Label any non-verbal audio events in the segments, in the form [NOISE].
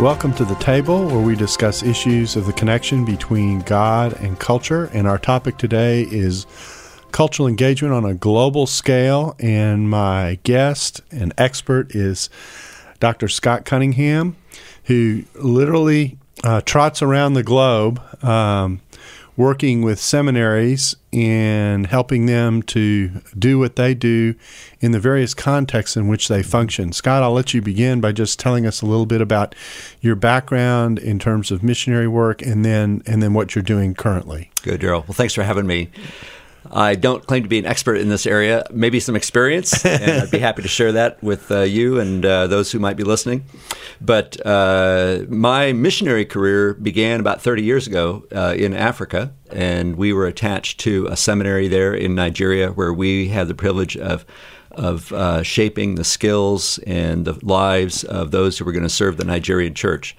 Welcome to the table where we discuss issues of the connection between God and culture. And our topic today is cultural engagement on a global scale. And my guest and expert is Dr. Scott Cunningham, who literally uh, trots around the globe um, working with seminaries and helping them to do what they do in the various contexts in which they function. Scott, I'll let you begin by just telling us a little bit about your background in terms of missionary work and then and then what you're doing currently. Good, Darrell. Well, thanks for having me. I don't claim to be an expert in this area, maybe some experience, [LAUGHS] and I'd be happy to share that with uh, you and uh, those who might be listening. But uh, my missionary career began about 30 years ago uh, in Africa, and we were attached to a seminary there in Nigeria where we had the privilege of of uh, shaping the skills and the lives of those who were going to serve the Nigerian church.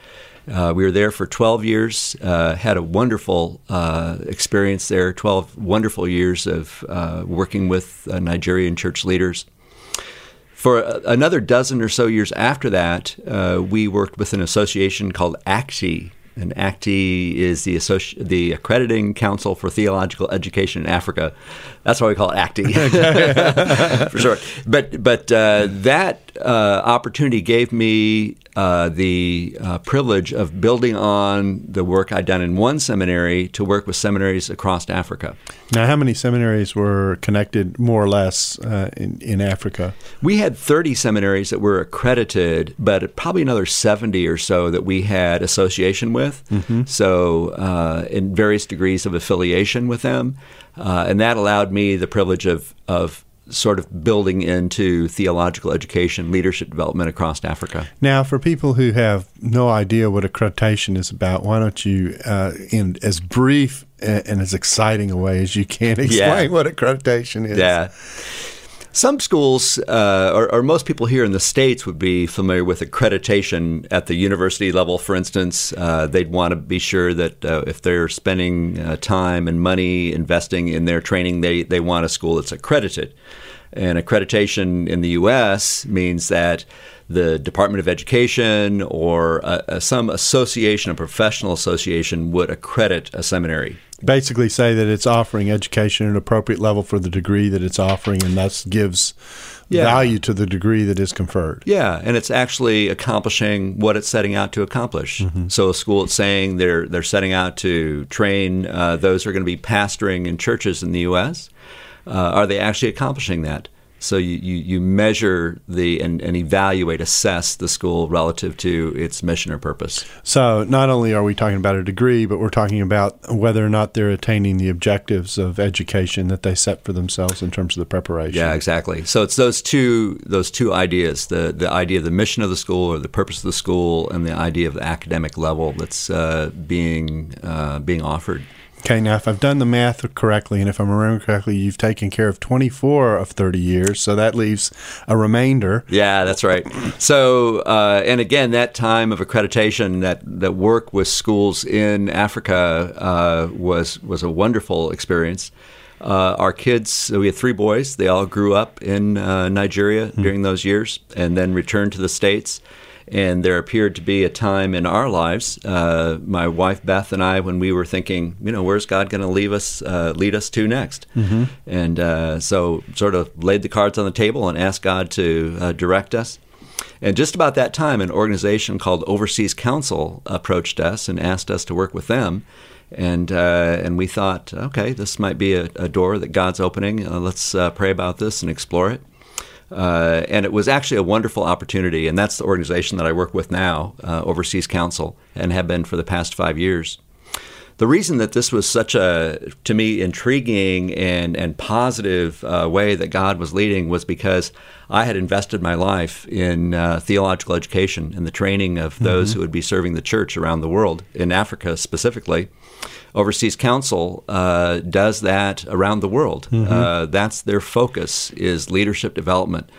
Uh, we were there for 12 years, uh, had a wonderful uh, experience there, 12 wonderful years of uh, working with uh, Nigerian church leaders. For another dozen or so years after that, uh, we worked with an association called ACTE, and ACTE is the, associ- the Accrediting Council for Theological Education in Africa. That's why we call it ACTE, [LAUGHS] [LAUGHS] for sure. But but uh, that uh, opportunity gave me uh, the uh, privilege of building on the work I'd done in one seminary to work with seminaries across Africa. Now, how many seminaries were connected, more or less, uh, in, in Africa? We had 30 seminaries that were accredited, but probably another 70 or so that we had association with. Mm-hmm. So, uh, in various degrees of affiliation with them. Uh, and that allowed me the privilege of, of sort of building into theological education, leadership development across Africa. Now, for people who have no idea what accreditation is about, why don't you, uh, in as brief and as exciting a way as you can, explain yeah. what accreditation is? Yeah. Some schools, uh, or, or, most people here in the States, would be familiar with accreditation at the university level, for instance. Uh, they'd want to be sure that uh, if they're spending uh, time and money investing in their training, they, they want a school that's accredited. And accreditation in the U.S. means that the Department of Education or uh, uh, some association, a professional association, would accredit a seminary. Basically, say that it's offering education at an appropriate level for the degree that it's offering, and thus gives yeah. value to the degree that is conferred. Yeah, and it's actually accomplishing what it's setting out to accomplish. Mm-hmm. So, a school it's saying they're they're setting out to train uh, those who are going to be pastoring in churches in the U.S. Uh, are they actually accomplishing that? So you, you, you measure the and, and evaluate, assess the school relative to its mission or purpose. So not only are we talking about a degree, but we're talking about whether or not they're attaining the objectives of education that they set for themselves in terms of the preparation. Yeah, exactly. So it's those two those two ideas: the the idea of the mission of the school or the purpose of the school, and the idea of the academic level that's uh, being uh, being offered. Okay, now if I've done the math correctly, and if I'm remembering correctly, you've taken care of 24 of 30 years, so that leaves a remainder. Yeah, that's right. So, uh, and again, that time of accreditation, that that work with schools in Africa uh, was was a wonderful experience. Uh, our kids, we had three boys. They all grew up in uh, Nigeria mm-hmm. during those years, and then returned to the states. And there appeared to be a time in our lives, uh, my wife Beth and I, when we were thinking, you know, where's God going to leave us, uh, lead us to next? Mm-hmm. And uh, so, sort of laid the cards on the table and asked God to uh, direct us. And just about that time, an organization called Overseas Council approached us and asked us to work with them. And uh, and we thought, okay, this might be a, a door that God's opening. Uh, let's pray about this and explore it. Uh, and it was actually a wonderful opportunity. And that's the organization that I work with now, uh, Overseas Council, and have been for the past five years. the reason that this was such a, to me, intriguing and, and positive uh, way that God was leading was because I had invested my life in uh, theological education and the training of those mm-hmm. who would be serving the church around the world, in Africa specifically. Overseas Council uh, does that around the world. Mm-hmm. Uh, that's their focus is leadership development.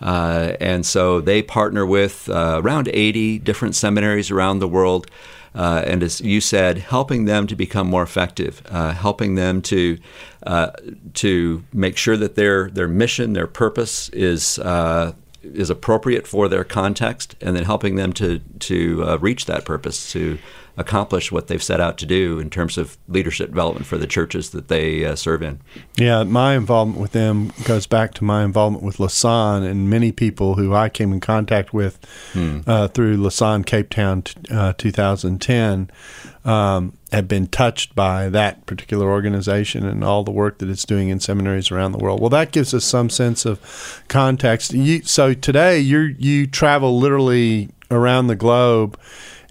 Uh, and so they partner with uh, around 80 different seminaries around the world. Uh, and as you said, helping them to become more effective, uh, helping them to uh, to make sure that their their mission, their purpose is uh, is appropriate for their context, and then helping them to to reach that purpose to accomplish what they've set out to do in terms of leadership development for the churches that they uh, serve in. Yeah, my involvement with them goes back to my involvement with Lausanne and many people who I came in contact with hmm. uh, through Lausanne Cape Town t- uh, 2010 um, have been touched by that particular organization and all the work that it's doing in seminaries around the world. Well, that gives us some sense of context. You, so today you you travel literally around the globe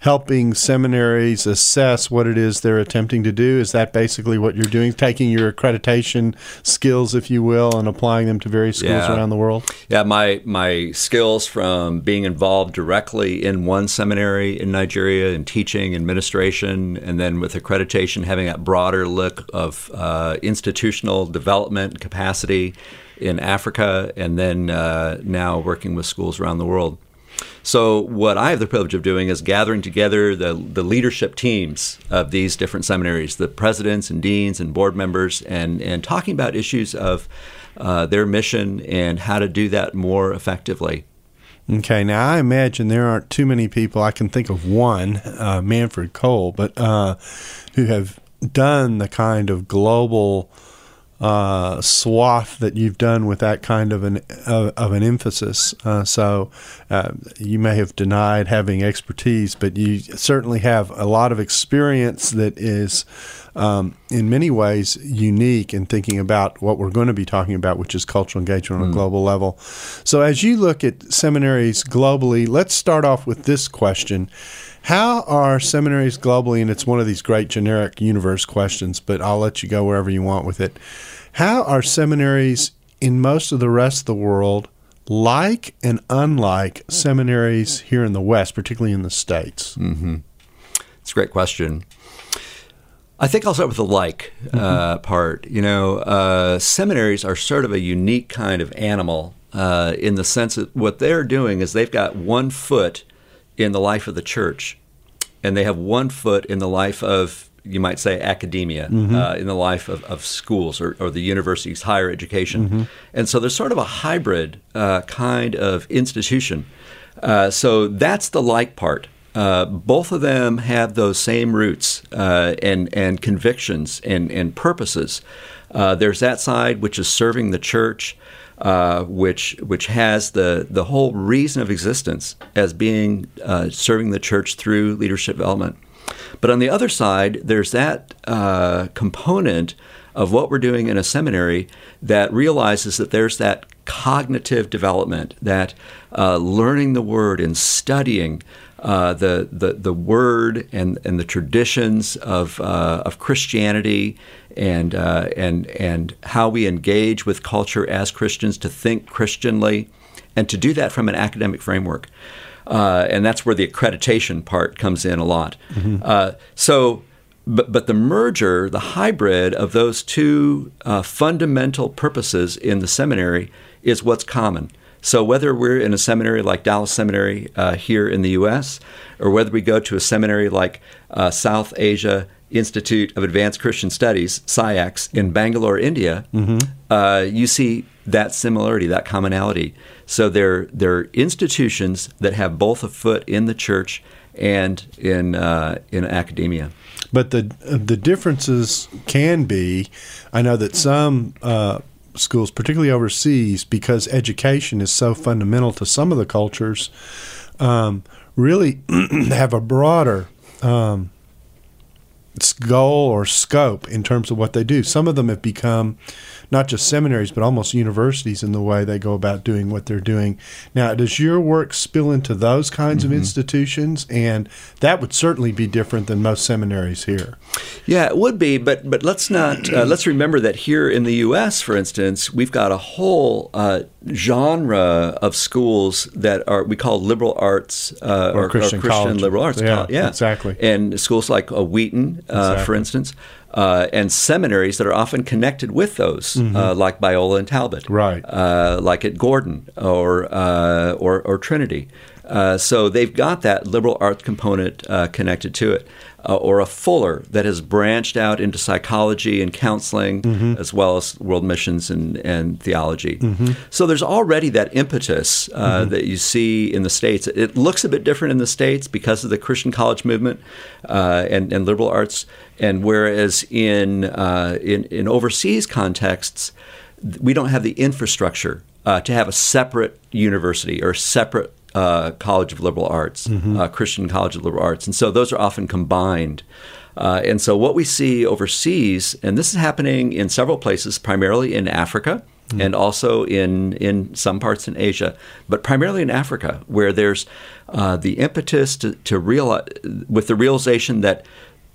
helping seminaries assess what it is they're attempting to do? Is that basically what you're doing? Taking your accreditation skills, if you will, and applying them to various schools yeah. around the world? Yeah, my, my skills from being involved directly in one seminary in Nigeria in teaching, administration, and then with accreditation, having that broader look of uh, institutional development capacity in Africa, and then uh, now working with schools around the world. So, what I have the privilege of doing is gathering together the, the leadership teams of these different seminaries, the presidents and deans and board members, and, and talking about issues of uh, their mission and how to do that more effectively. Okay, now I imagine there aren't too many people. I can think of one, uh, Manfred Kohl, but uh, who have done the kind of global uh, swath that you've done with that kind of an uh, of an emphasis. Uh, so uh, you may have denied having expertise, but you certainly have a lot of experience that is. Um, in many ways, unique in thinking about what we're going to be talking about, which is cultural engagement on mm. a global level. So, as you look at seminaries globally, let's start off with this question how are seminaries globally, and it's one of these great generic universe questions, but I'll let you go wherever you want with it. How are seminaries in most of the rest of the world like and unlike seminaries here in the West, particularly in the States? Mm-hmm. It's a great question. I think I'll start with the like uh, mm-hmm. part. You know, uh, seminaries are sort of a unique kind of animal uh, in the sense that what they're doing is they've got one foot in the life of the church, and they have one foot in the life of, you might say, academia, mm-hmm. uh, in the life of, of schools or, or, the universities, higher education. Mm-hmm. And so there's sort of a hybrid uh, kind of institution. Uh, so that's the like part. Uh, both of them have those same roots uh, and, and convictions and, and purposes. Uh, there's that side, which is serving the church uh, which which has the the whole reason of existence as being uh, serving the church through leadership development. But on the other side, there's that component of what we're doing in a seminary that realizes that there's that cognitive development, that learning the word and studying uh, the, the the word and and the traditions of uh, of Christianity and uh, and and how we engage with culture as Christians to think Christianly and to do that from an academic framework. Uh, and that's where the accreditation part comes in a lot. Mm-hmm. Uh, so. But, but the merger, the hybrid of those two fundamental purposes in the seminary is what's common. So whether we're in a seminary like Dallas Seminary uh, here in the U.S., or whether we go to a seminary like uh, South Asia Institute of Advanced Christian Studies (SAIACS) in Bangalore, India, mm-hmm. uh, you see that similarity, that commonality. So they're they're institutions that have both a foot in the church and in uh, in academia. But the the differences can be, I know that some uh, schools, particularly overseas, because education is so fundamental to some of the cultures, um, really [CLEARS THROAT] have a broader um, goal or scope in terms of what they do. Some of them have become not just seminaries, but almost universities in the way they go about doing what they're doing. Now, does your work spill into those kinds mm-hmm. of institutions? And that would certainly be different than most seminaries here. Yeah, it would be, but but let's not uh, let's remember that here in the U.S., for instance, we've got a whole uh, genre of schools that are we call liberal arts uh, or, or, Christian, or Christian liberal arts. Yeah, yeah, exactly. And schools like uh, Wheaton, exactly. for instance uh, and seminaries that are often connected with those, mm-hmm. uh, like Biola and Talbot, right? Uh, like at Gordon or uh, or, or, Trinity. Uh, so they've got that liberal arts component uh, connected to it uh, or a Fuller that has branched out into psychology and counseling, mm-hmm. as well as world missions and, and theology. Mm-hmm. So there's already that impetus uh, mm-hmm. that you see in the States. It looks a bit different in the States because of the Christian college movement uh, and, and liberal arts. And whereas in, uh, in, in overseas contexts, we don't have the infrastructure uh, to have a separate university or separate uh, College of Liberal Arts, mm-hmm. uh, Christian College of Liberal Arts. And so those are often combined. Uh, and so what we see overseas, and this is happening in several places, primarily in Africa. Mm-hmm. And also in, in some parts in Asia, but primarily in Africa, where there's uh, the impetus to, to realize, with the realization that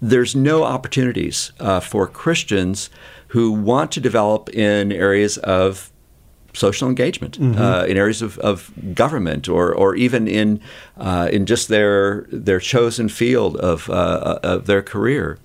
there's no opportunities uh, for Christians who want to develop in areas of social engagement mm-hmm. uh, in areas of, of government or, or even in uh, in just their their chosen field of, uh, of their career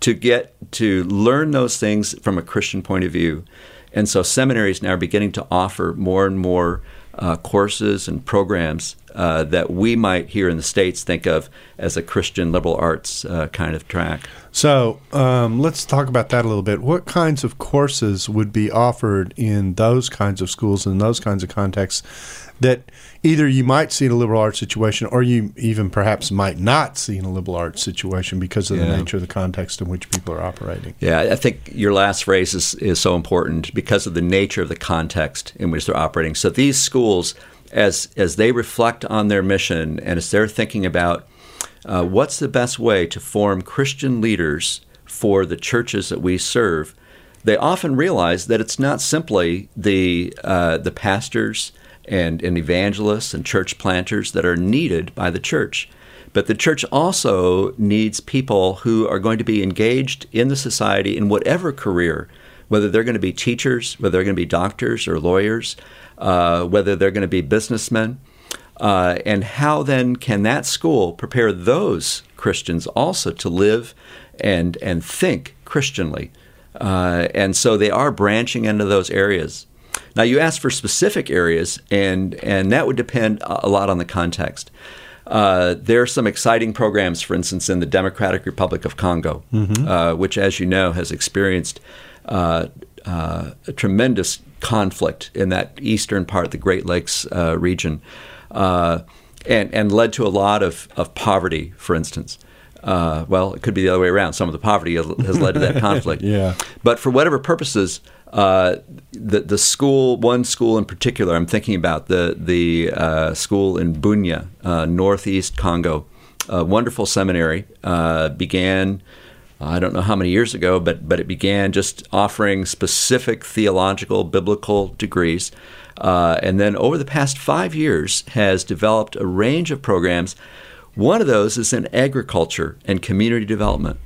to get to learn those things from a Christian point of view. And so seminaries now are beginning to offer more and more uh, courses and programs uh, that we might here in the States think of as a Christian liberal arts uh, kind of track. So um, let's talk about that a little bit. What kinds of courses would be offered in those kinds of schools in those kinds of contexts that either you might see in a liberal arts situation or you even perhaps might not see in a liberal arts situation because of yeah. the nature of the context in which people are operating? Yeah, I think your last phrase is, is so important because of the nature of the context in which they're operating. So these schools – as as they reflect on their mission and as they're thinking about uh, what's the best way to form Christian leaders for the churches that we serve, they often realize that it's not simply the uh, the pastors and, and evangelists and church planters that are needed by the church. But the church also needs people who are going to be engaged in the society in whatever career, whether they're going to be teachers, whether they're going to be doctors or lawyers, uh, whether they're going to be businessmen. Uh, and how then can that school prepare those Christians also to live and, and think Christianly? Uh, and so they are branching into those areas. Now, you asked for specific areas, and, and that would depend a lot on the context. Uh, there are some exciting programs, for instance, in the Democratic Republic of Congo, mm-hmm. uh, which, as you know, has experienced uh, uh a tremendous conflict in that eastern part, the Great Lakes uh, region, uh, and, and led to a lot of, of poverty, for instance. Uh, well, it could be the other way around. Some of the poverty has led to that [LAUGHS] conflict. yeah. But for whatever purposes, uh, the the school, one school in particular, I'm thinking about the the uh, school in Bunia, uh, northeast Congo, a wonderful seminary, uh, began I don't know how many years ago, but but it began just offering specific theological, biblical degrees, uh, and then over the past five years has developed a range of programs. One of those is in agriculture and community development.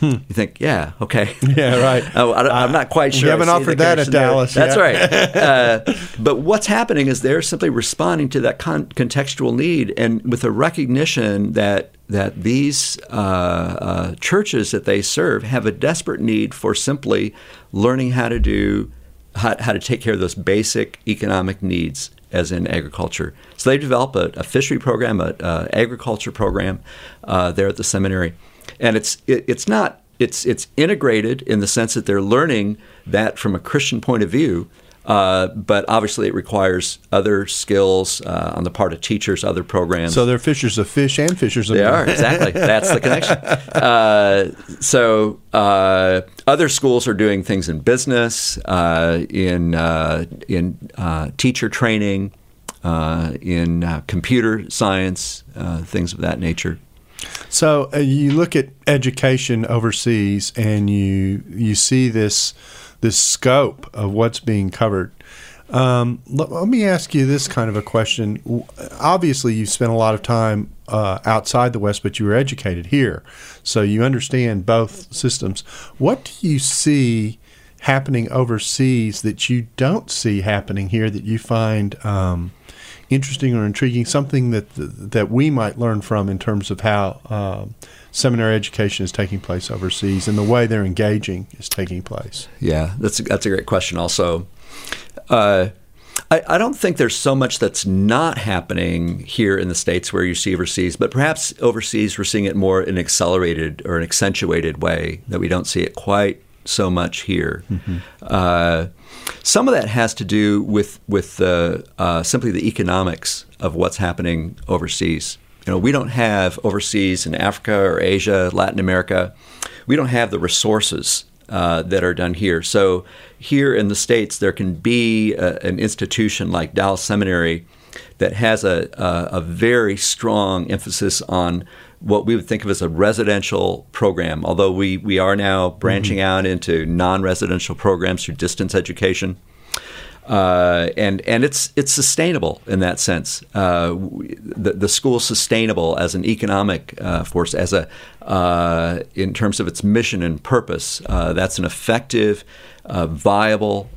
Hmm. You think, yeah, okay, [LAUGHS] yeah, right. [LAUGHS] Oh, I, am not quite sure. You haven't offered that at there. Dallas. That's right. [LAUGHS] uh, but what's happening is they're simply responding to that con- contextual need, and with a recognition that that these uh, uh, churches that they serve have a desperate need for simply learning how to do how, how to take care of those basic economic needs as in agriculture. So they develop a, a fishery program, an agriculture program uh, there at the seminary and it's it, it's not it's it's integrated in the sense that they're learning that from a Christian point of view. Uh, but obviously, it requires other skills uh, on the part of teachers, other programs. So they're fishers of fish and fishers of they are exactly. That's the connection. [LAUGHS] Uh, so uh, other schools are doing things in business, uh, in uh, in teacher training, in computer science, things of that nature. So uh, you look at education overseas, and you you see this this scope of what's being covered. Um, let, let, me ask you this kind of a question. Obviously, you spent a lot of time uh, outside the West, but you were educated here, so you understand both systems. What do you see happening overseas that you don't see happening here that you find um, interesting or intriguing? Something that that we might learn from in terms of how uh, seminary education is taking place overseas and the way they're engaging is taking place. Yeah, that's a, that's a great question. Also. Uh, I, I, don't think there's so much that's not happening here in the States where you see overseas, but perhaps overseas we're seeing it more in an accelerated or an accentuated way that we don't see it quite so much here. Mm-hmm. Uh, some of that has to do with with uh, simply the economics of what's happening overseas. You know, we don't have overseas in Africa or Asia, Latin America, we don't have the resources uh, that are done here. So here in the states, there can be a, an institution like Dallas Seminary that has a, a, a very strong emphasis on what we would think of as a residential program, although we, we are now branching mm-hmm. out into non residential programs through distance education. Uh, and and it's it's sustainable in that sense. Uh, the the school is sustainable as an economic uh, force, as a uh, in terms of its mission and purpose. Uh, that's an effective, uh, viable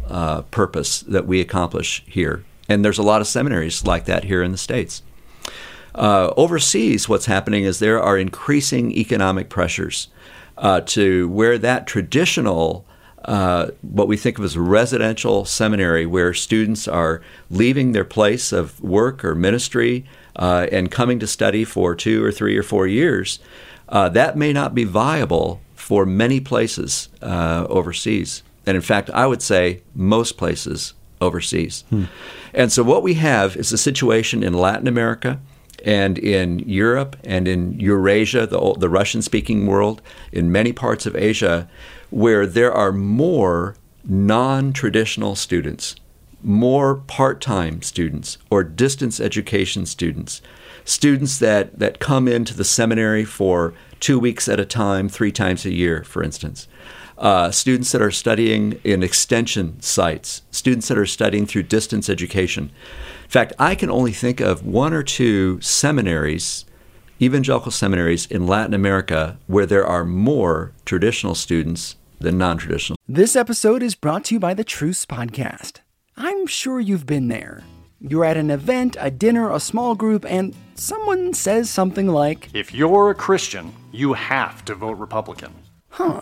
purpose that we accomplish here. And there's a lot of seminaries like that here in the states. Overseas, what's happening is there are increasing economic pressures to where that traditional uh, what we think of as residential seminary, where students are leaving their place of work or ministry uh, and coming to study for two or three or four years, uh, that may not be viable for many places uh, overseas. And in fact, I would say most places overseas. Hmm. And so, what we have is a situation in Latin America and in Europe and in Eurasia, the, the Russian speaking world, in many parts of Asia, where there are more non traditional students, more part time students, or distance education students, students that, that come into the seminary for two weeks at a time, three times a year, for instance. Uh, students that are studying in extension sites, students that are studying through distance education. In fact, I can only think of one or two seminaries, evangelical seminaries in Latin America, where there are more traditional students than non traditional. This episode is brought to you by the Truce Podcast. I'm sure you've been there. You're at an event, a dinner, a small group, and someone says something like, If you're a Christian, you have to vote Republican. Huh.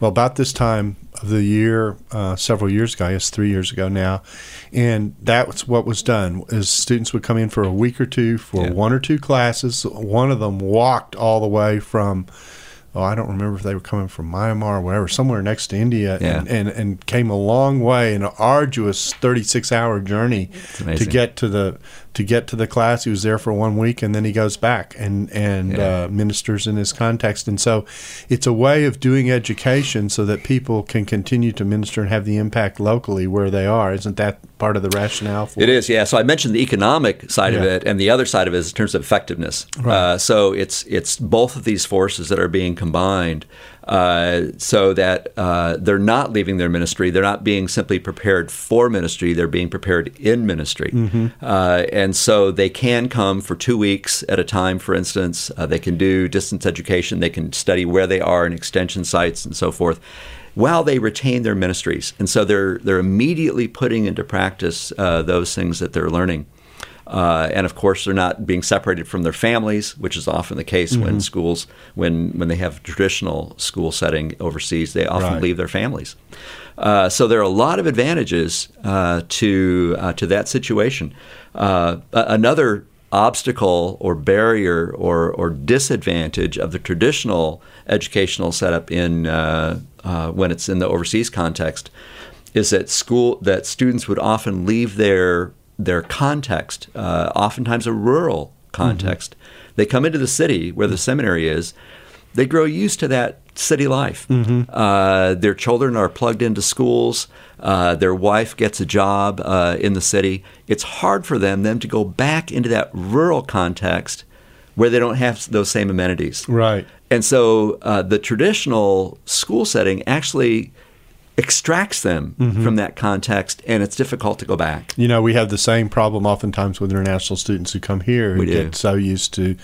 well, about this time of the year uh, several years ago. I guess three years ago now, and that's what was done. Is students would come in for a week or two for yeah. one or two classes. One of them walked all the way from oh, I don't remember if they were coming from Myanmar or wherever, somewhere next to India, yeah. and, and, and came a long way in an arduous 36 hour journey to get to the to get to the class. He was there for one week, and then he goes back and and yeah. uh, ministers in his context. And so, it's a way of doing education so that people can continue to minister and have the impact locally where they are. Isn't that part of the rationale? For it is, yeah. So I mentioned the economic side yeah. of it, and the other side of it is in terms of effectiveness. Right. Uh, so it's it's both of these forces that are being combined. Uh, so that uh, they're not leaving their ministry. They're not being simply prepared for ministry. They're being prepared in ministry. Mm-hmm. Uh, and so they can come for two weeks at a time, for instance. Uh, they can do distance education. They can study where they are in extension sites and so forth. while they retain their ministries. And so they're, they're immediately putting into practice uh, those things that they're learning. Uh, and of course, they're not being separated from their families, which is often the case mm-hmm. when schools, when when they have traditional school setting overseas, they often right. leave their families. Uh, so there are a lot of advantages uh, to uh, to that situation. Uh, another obstacle or barrier or, or disadvantage of the traditional educational setup in uh, when it's in the overseas context is that school that students would often leave their their context, uh, oftentimes a rural context. Mm-hmm. They come into the city where the seminary is. They grow used to that city life. Mm-hmm. Uh, their children are plugged into schools. Uh, their wife gets a job uh, in the city. It's hard for them then to go back into that rural context where they don't have those same amenities. Right. And so uh, the traditional school setting actually extracts them mm-hmm. from that context, and it's difficult to go back. You know, we have the same problem oftentimes with international students who come here we get so used to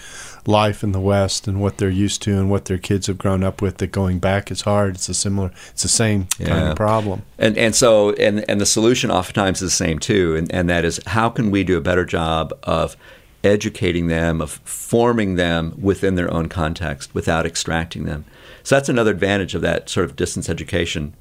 life in the West and what they're used to and what their kids have grown up with that going back is hard. It's a similar, it's the same yeah. kind of problem. And and so and and the solution oftentimes is the same too, and and that is how can we do a better job of educating them, of forming them within their own context without extracting them. So that's another advantage of that sort of distance education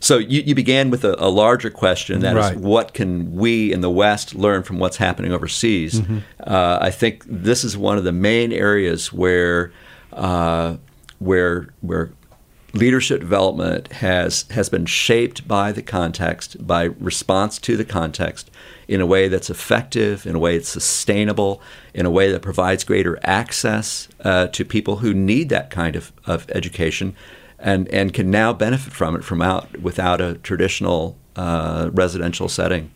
so you, you began with a, a larger question that right. is, what can we in the West learn from what's happening overseas? Mm-hmm. Uh, I think this is one of the main areas where uh, where where leadership development has has been shaped by the context, by response to the context, in a way that's effective, in a way that's sustainable, in a way that provides greater access uh, to people who need that kind of, of education and and can now benefit from it from out without a traditional uh, residential setting.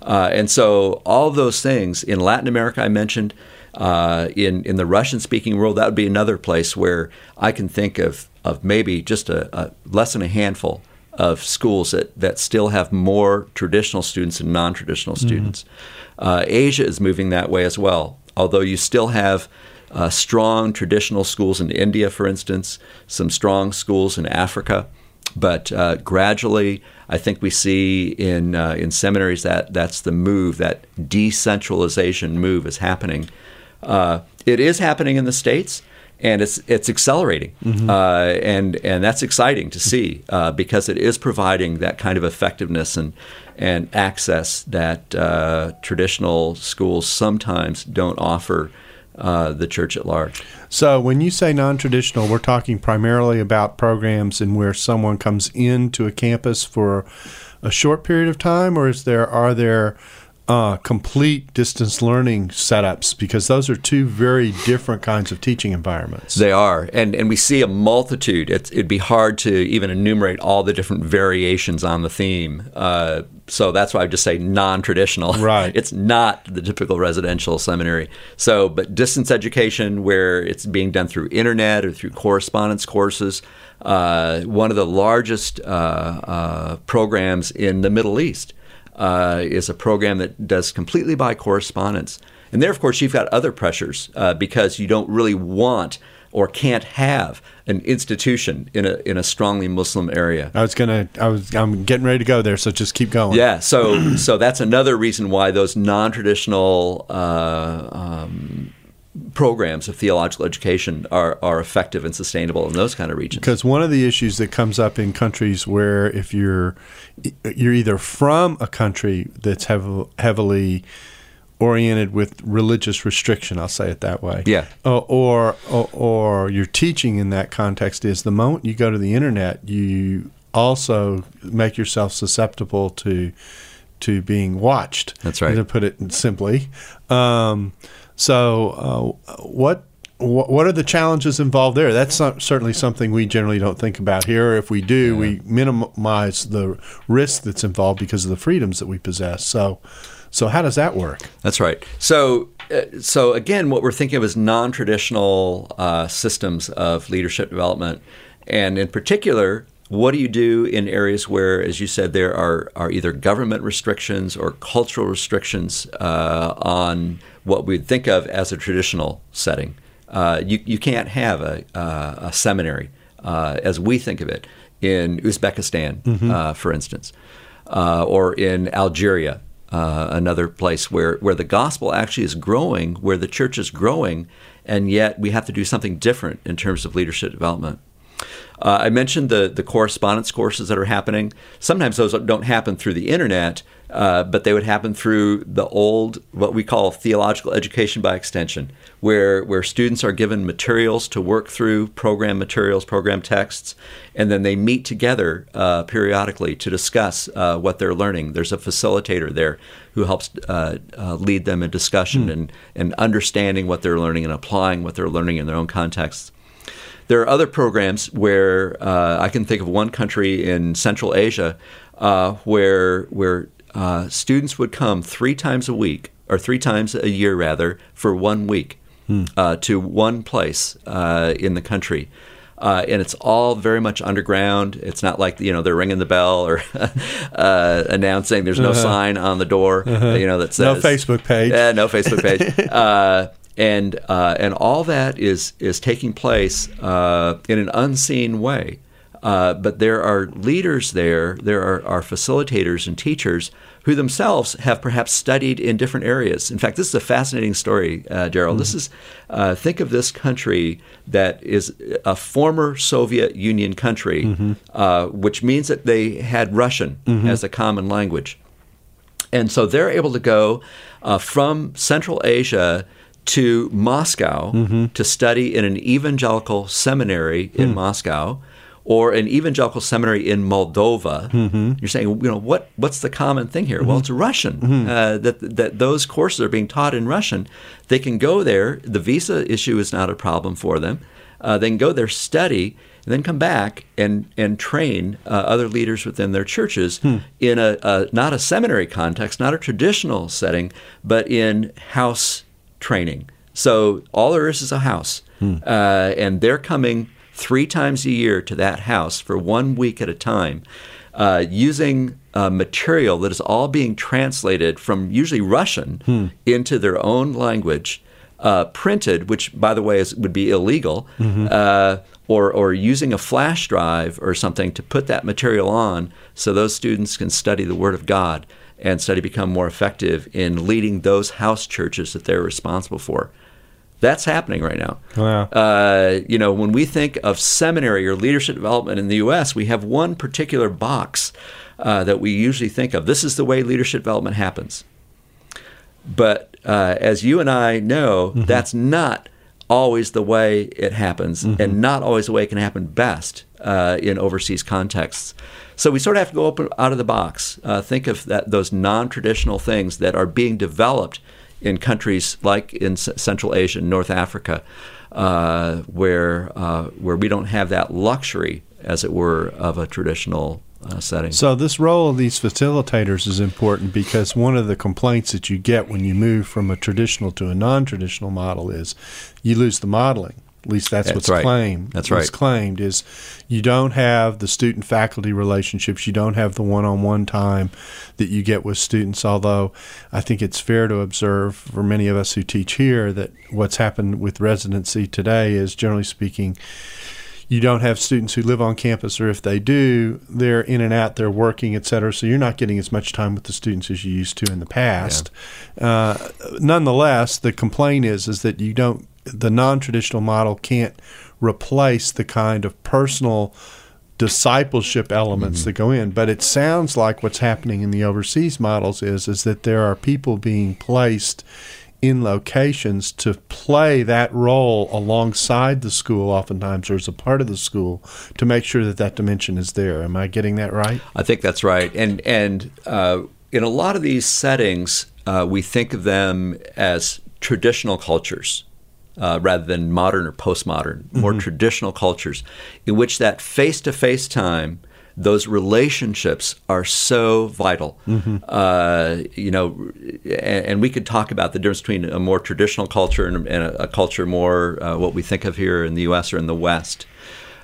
Uh, and so all those things in Latin America, I mentioned. Uh, in in the Russian speaking world, that would be another place where I can think of of maybe just a, a less than a handful of schools that, that still have more traditional students and non traditional mm-hmm. students. Uh, Asia is moving that way as well, although you still have uh, strong traditional schools in India, for instance, some strong schools in Africa. But uh, gradually, I think we see in uh, in seminaries that that's the move, that decentralization move is happening. Uh, it is happening in the states, and it's it's accelerating, mm-hmm. uh, and and that's exciting to see uh, because it is providing that kind of effectiveness and and access that uh, traditional schools sometimes don't offer uh, the church at large. So, when you say non traditional, we're talking primarily about programs in where someone comes into a campus for a short period of time, or is there are there uh, complete distance learning setups because those are two very different kinds of teaching environments. They are, and and we see a multitude. It's, it'd be hard to even enumerate all the different variations on the theme. Uh, so that's why I just say non-traditional. Right. [LAUGHS] It's not the typical residential seminary. So, but distance education where it's being done through internet or through correspondence courses. Uh, one of the largest uh, uh, programs in the Middle East uh, is a program that does completely by correspondence. And there, of course, you've got other pressures uh, because you don't really want or can't have an institution in a in a strongly Muslim area. I was gonna, I was, I'm getting ready to go there, so just keep going. Yeah, so [CLEARS THROAT] so that's another reason why those non-traditional uh, um, programs of theological education are, are effective and sustainable in those kind of regions. Because one of the issues that comes up in countries where if you're you're either from a country that's hev- heavily oriented with religious restriction, I'll say it that way. Yeah. or, or or you're teaching in that context is the moment you go to the internet, you also make yourself susceptible to to being watched. That's right. To put it simply. Um, so, uh, what what are the challenges involved there? That's certainly something we generally don't think about here. If we do, yeah. we minimize the risk that's involved because of the freedoms that we possess. So, so how does that work? That's right. So, uh, so again, what we're thinking of is non-traditional uh, systems of leadership development, and in particular, what do you do in areas where, as you said, there are, are either government restrictions or cultural restrictions uh, on what we'd think of as a traditional setting? Uh, you, you can't have a, uh, a seminary uh, as we think of it in Uzbekistan, uh, for instance, uh, or in Algeria, uh, another place where, where the gospel actually is growing, where the church is growing, and yet we have to do something different in terms of leadership development. Uh, I mentioned the the correspondence courses that are happening. Sometimes those don't happen through the internet, uh, but they would happen through the old what we call theological education by extension, where where students are given materials to work through, program materials, program texts, and then they meet together uh, periodically to discuss uh, what they're learning. There's a facilitator there who helps uh, uh, lead them in discussion and and understanding what they're learning and applying what they're learning in their own contexts. There are other programs where uh, I can think of one country in Central Asia uh, where where uh, students would come three times a week or three times a year rather for one week uh, to one place uh, in the country. Uh, and it's all very much underground. It's not like you know they're ringing the bell or [LAUGHS] uh, announcing. There's no sign on the door, you know that says No Facebook page. Yeah, no Facebook page. [LAUGHS] uh, and uh, and all that is is taking place uh, in an unseen way. Uh, but there are leaders there, there are, are facilitators and teachers who themselves have perhaps studied in different areas. In fact, this is a fascinating story, uh, Darrell. This is uh, think of this country that is a former Soviet Union country, uh, which means that they had Russian as a common language. And so they're able to go uh, from Central Asia to Moscow to study in an evangelical seminary in Moscow or an evangelical seminary in Moldova. You're saying, you know, what what's the common thing here? Well, it's Russian. Uh, that that those courses are being taught in Russian. They can go there. The visa issue is not a problem for them. Uh, they can go there, study, and then come back and and train uh, other leaders within their churches in a, a not a seminary context, not a traditional setting, but in house training. So all there is is a house, uh, and they're coming three times a year to that house for one week at a time, uh, using uh, material that is all being translated from usually Russian into their own language, uh, printed, which by the way is, would be illegal, uh, or or using a flash drive or something to put that material on, so those students can study the Word of God and study become more effective in leading those house churches that they're responsible for. That's happening right now. Wow. Uh, you know, when we think of seminary or leadership development in the U.S., we have one particular box uh, that we usually think of. This is the way leadership development happens. But uh, as you and I know, that's not always the way it happens, and not always the way it can happen best uh, in overseas contexts. So we sort of have to go open out of the box. Uh, think of that those non-traditional things that are being developed in countries like in Central Asia and North Africa, uh, where uh, where we don't have that luxury, as it were, of a traditional uh, setting. So this role of these facilitators is important because one of the complaints that you get when you move from a traditional to a non-traditional model is you lose the modeling. At least that's, That's what's right. claimed. That's What's right. claimed is you don't have the student-faculty relationships. You don't have the one-on-one time that you get with students. Although I think it's fair to observe for many of us who teach here that what's happened with residency today is, generally speaking, you don't have students who live on campus, or if they do, they're in and out, they're working, et cetera. So you're not getting as much time with the students as you used to in the past. Uh, nonetheless, the complaint is is that you don't. The non-traditional model can't replace the kind of personal discipleship elements that go in. But it sounds like what's happening in the overseas models is is that there are people being placed in locations to play that role alongside the school oftentimes or as a part of the school to make sure that that dimension is there am i getting that right I think that's right. And and uh, in a lot of these settings, uh, we think of them as traditional cultures. Uh, rather than modern or postmodern, more traditional cultures, in which that face-to-face time, those relationships are so vital. Uh, you know, and, and we could talk about the difference between a more traditional culture and, and a, a culture more uh, what we think of here in the U.S. or in the West.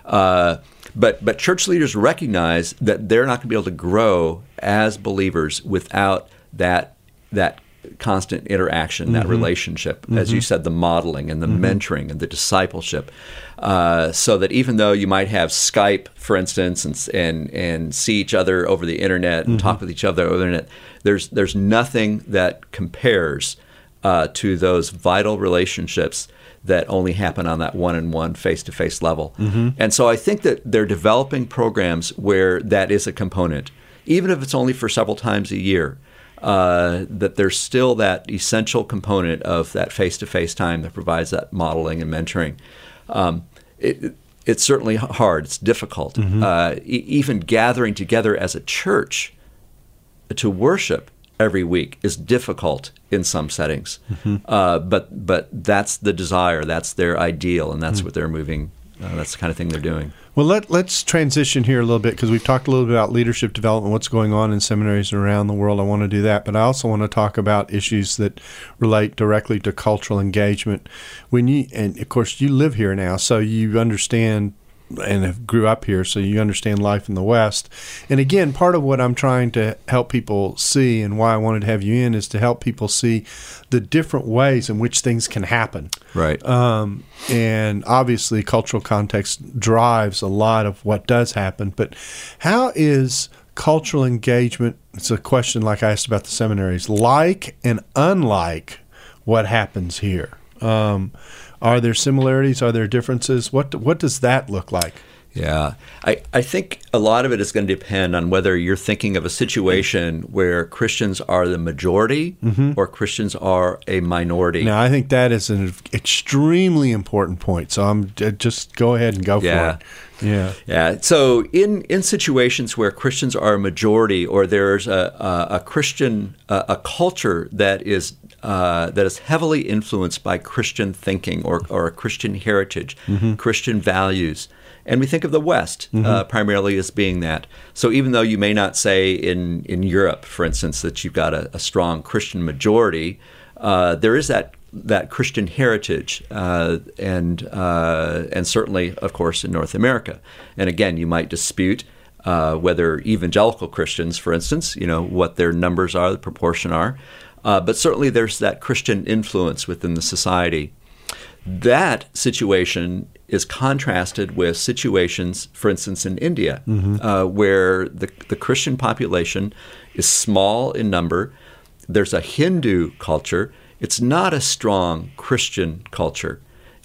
Uh, but but church leaders recognize that they're not going to be able to grow as believers without that that constant interaction, that mm-hmm. relationship, as you mm-hmm. said, the modeling and the mm-hmm. mentoring and the discipleship, uh, so that even though you might have Skype, for instance, and and, and see each other over the internet and talk with each other over the internet, there's there's nothing that compares uh, to those vital relationships that only happen on that one-on-one face-to-face level. And so I think that they're developing programs where that is a component, even if it's only for several times a year. Uh, that there's still that essential component of that face-to-face time that provides that modeling and mentoring. Um, it, it's certainly hard. It's difficult. Uh, e- even gathering together as a church to worship every week is difficult in some settings. Uh, but but that's the desire. That's their ideal, and that's what they're moving. Uh, that's the kind of thing they're doing. Well, let, let's transition here a little bit because we've talked a little bit about leadership development, what's going on in seminaries around the world. I want to do that, but I also want to talk about issues that relate directly to cultural engagement. When you, and of course, you live here now, so you understand and have grew up here, so you understand life in the West. And again, part of what I'm trying to help people see and why I wanted to have you in is to help people see the different ways in which things can happen. Right. Um, and obviously, cultural context drives a lot of what does happen. But how is cultural engagement? It's a question like I asked about the seminaries, like and unlike what happens here. Um, are there similarities? Are there differences? What what does that look like? Yeah. I, I think a lot of it is going to depend on whether you're thinking of a situation where Christians are the majority or Christians are a minority. Now, I think that is an extremely important point. So I'm uh, just go ahead and go Yeah. for it. Yeah. Yeah. So in in situations where Christians are a majority, or there's a a, a Christian a, a culture that is uh, that is heavily influenced by Christian thinking or or a Christian heritage, Christian values. And we think of the West uh, primarily as being that. So even though you may not say in, in Europe, for instance, that you've got a, a strong Christian majority, uh, there is that that Christian heritage, uh, and uh, and certainly, of course, in North America. And again, you might dispute uh, whether evangelical Christians, for instance, you know what their numbers are, the proportion are, uh, but certainly there's that Christian influence within the society. That situation is contrasted with situations, for instance, in India, uh, where the, the Christian population is small in number. There's a Hindu culture. It's not a strong Christian culture.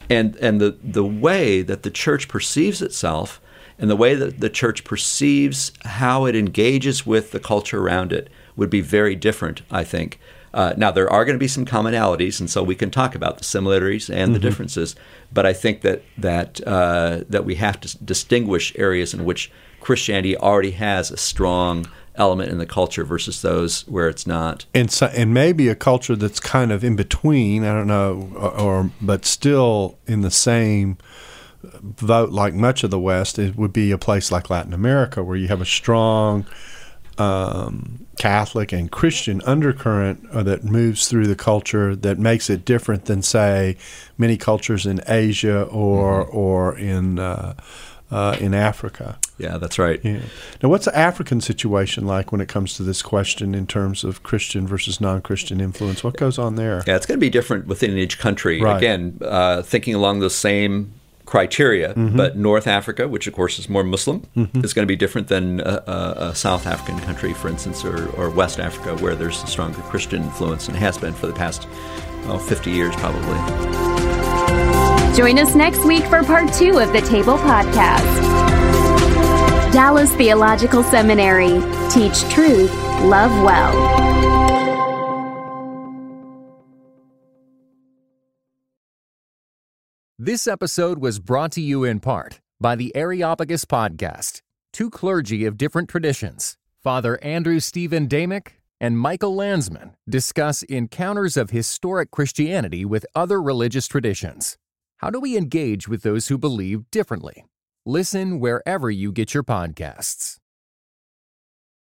And, and the, the way that the church perceives itself and the way that the church perceives how it engages with the culture around it would be very different, I think. Uh, now, there are going to be some commonalities, and so we can talk about the similarities and the differences. But I think that that uh, that we have to distinguish areas in which Christianity already has a strong element in the culture versus those where it's not. and so, and maybe a culture that's kind of in between. I don't know, or, or but still in the same vote like much of the West. It would be a place like Latin America where you have a strong um, Catholic and Christian undercurrent uh, that moves through the culture that makes it different than, say, many cultures in Asia or or in uh, uh, in Africa. Yeah, that's right. Yeah. Now, what's the African situation like when it comes to this question in terms of Christian versus non-Christian influence? What goes on there? Yeah, it's going to be different within each country. Right. Again, uh, thinking along the same criteria, but North Africa, which of course is more Muslim, is going to be different than a, a, a South African country, for instance, or, or West Africa, where there's a stronger Christian influence and has been for the past oh, 50 years probably. Join us next week for part two of the Table Podcast. Dallas Theological Seminary. Teach truth, love well. This episode was brought to you in part by the Areopagus Podcast, two clergy of different traditions, Father Andrew Stephen Damick and Michael Landsman, discuss encounters of historic Christianity with other religious traditions. How do we engage with those who believe differently? Listen wherever you get your podcasts.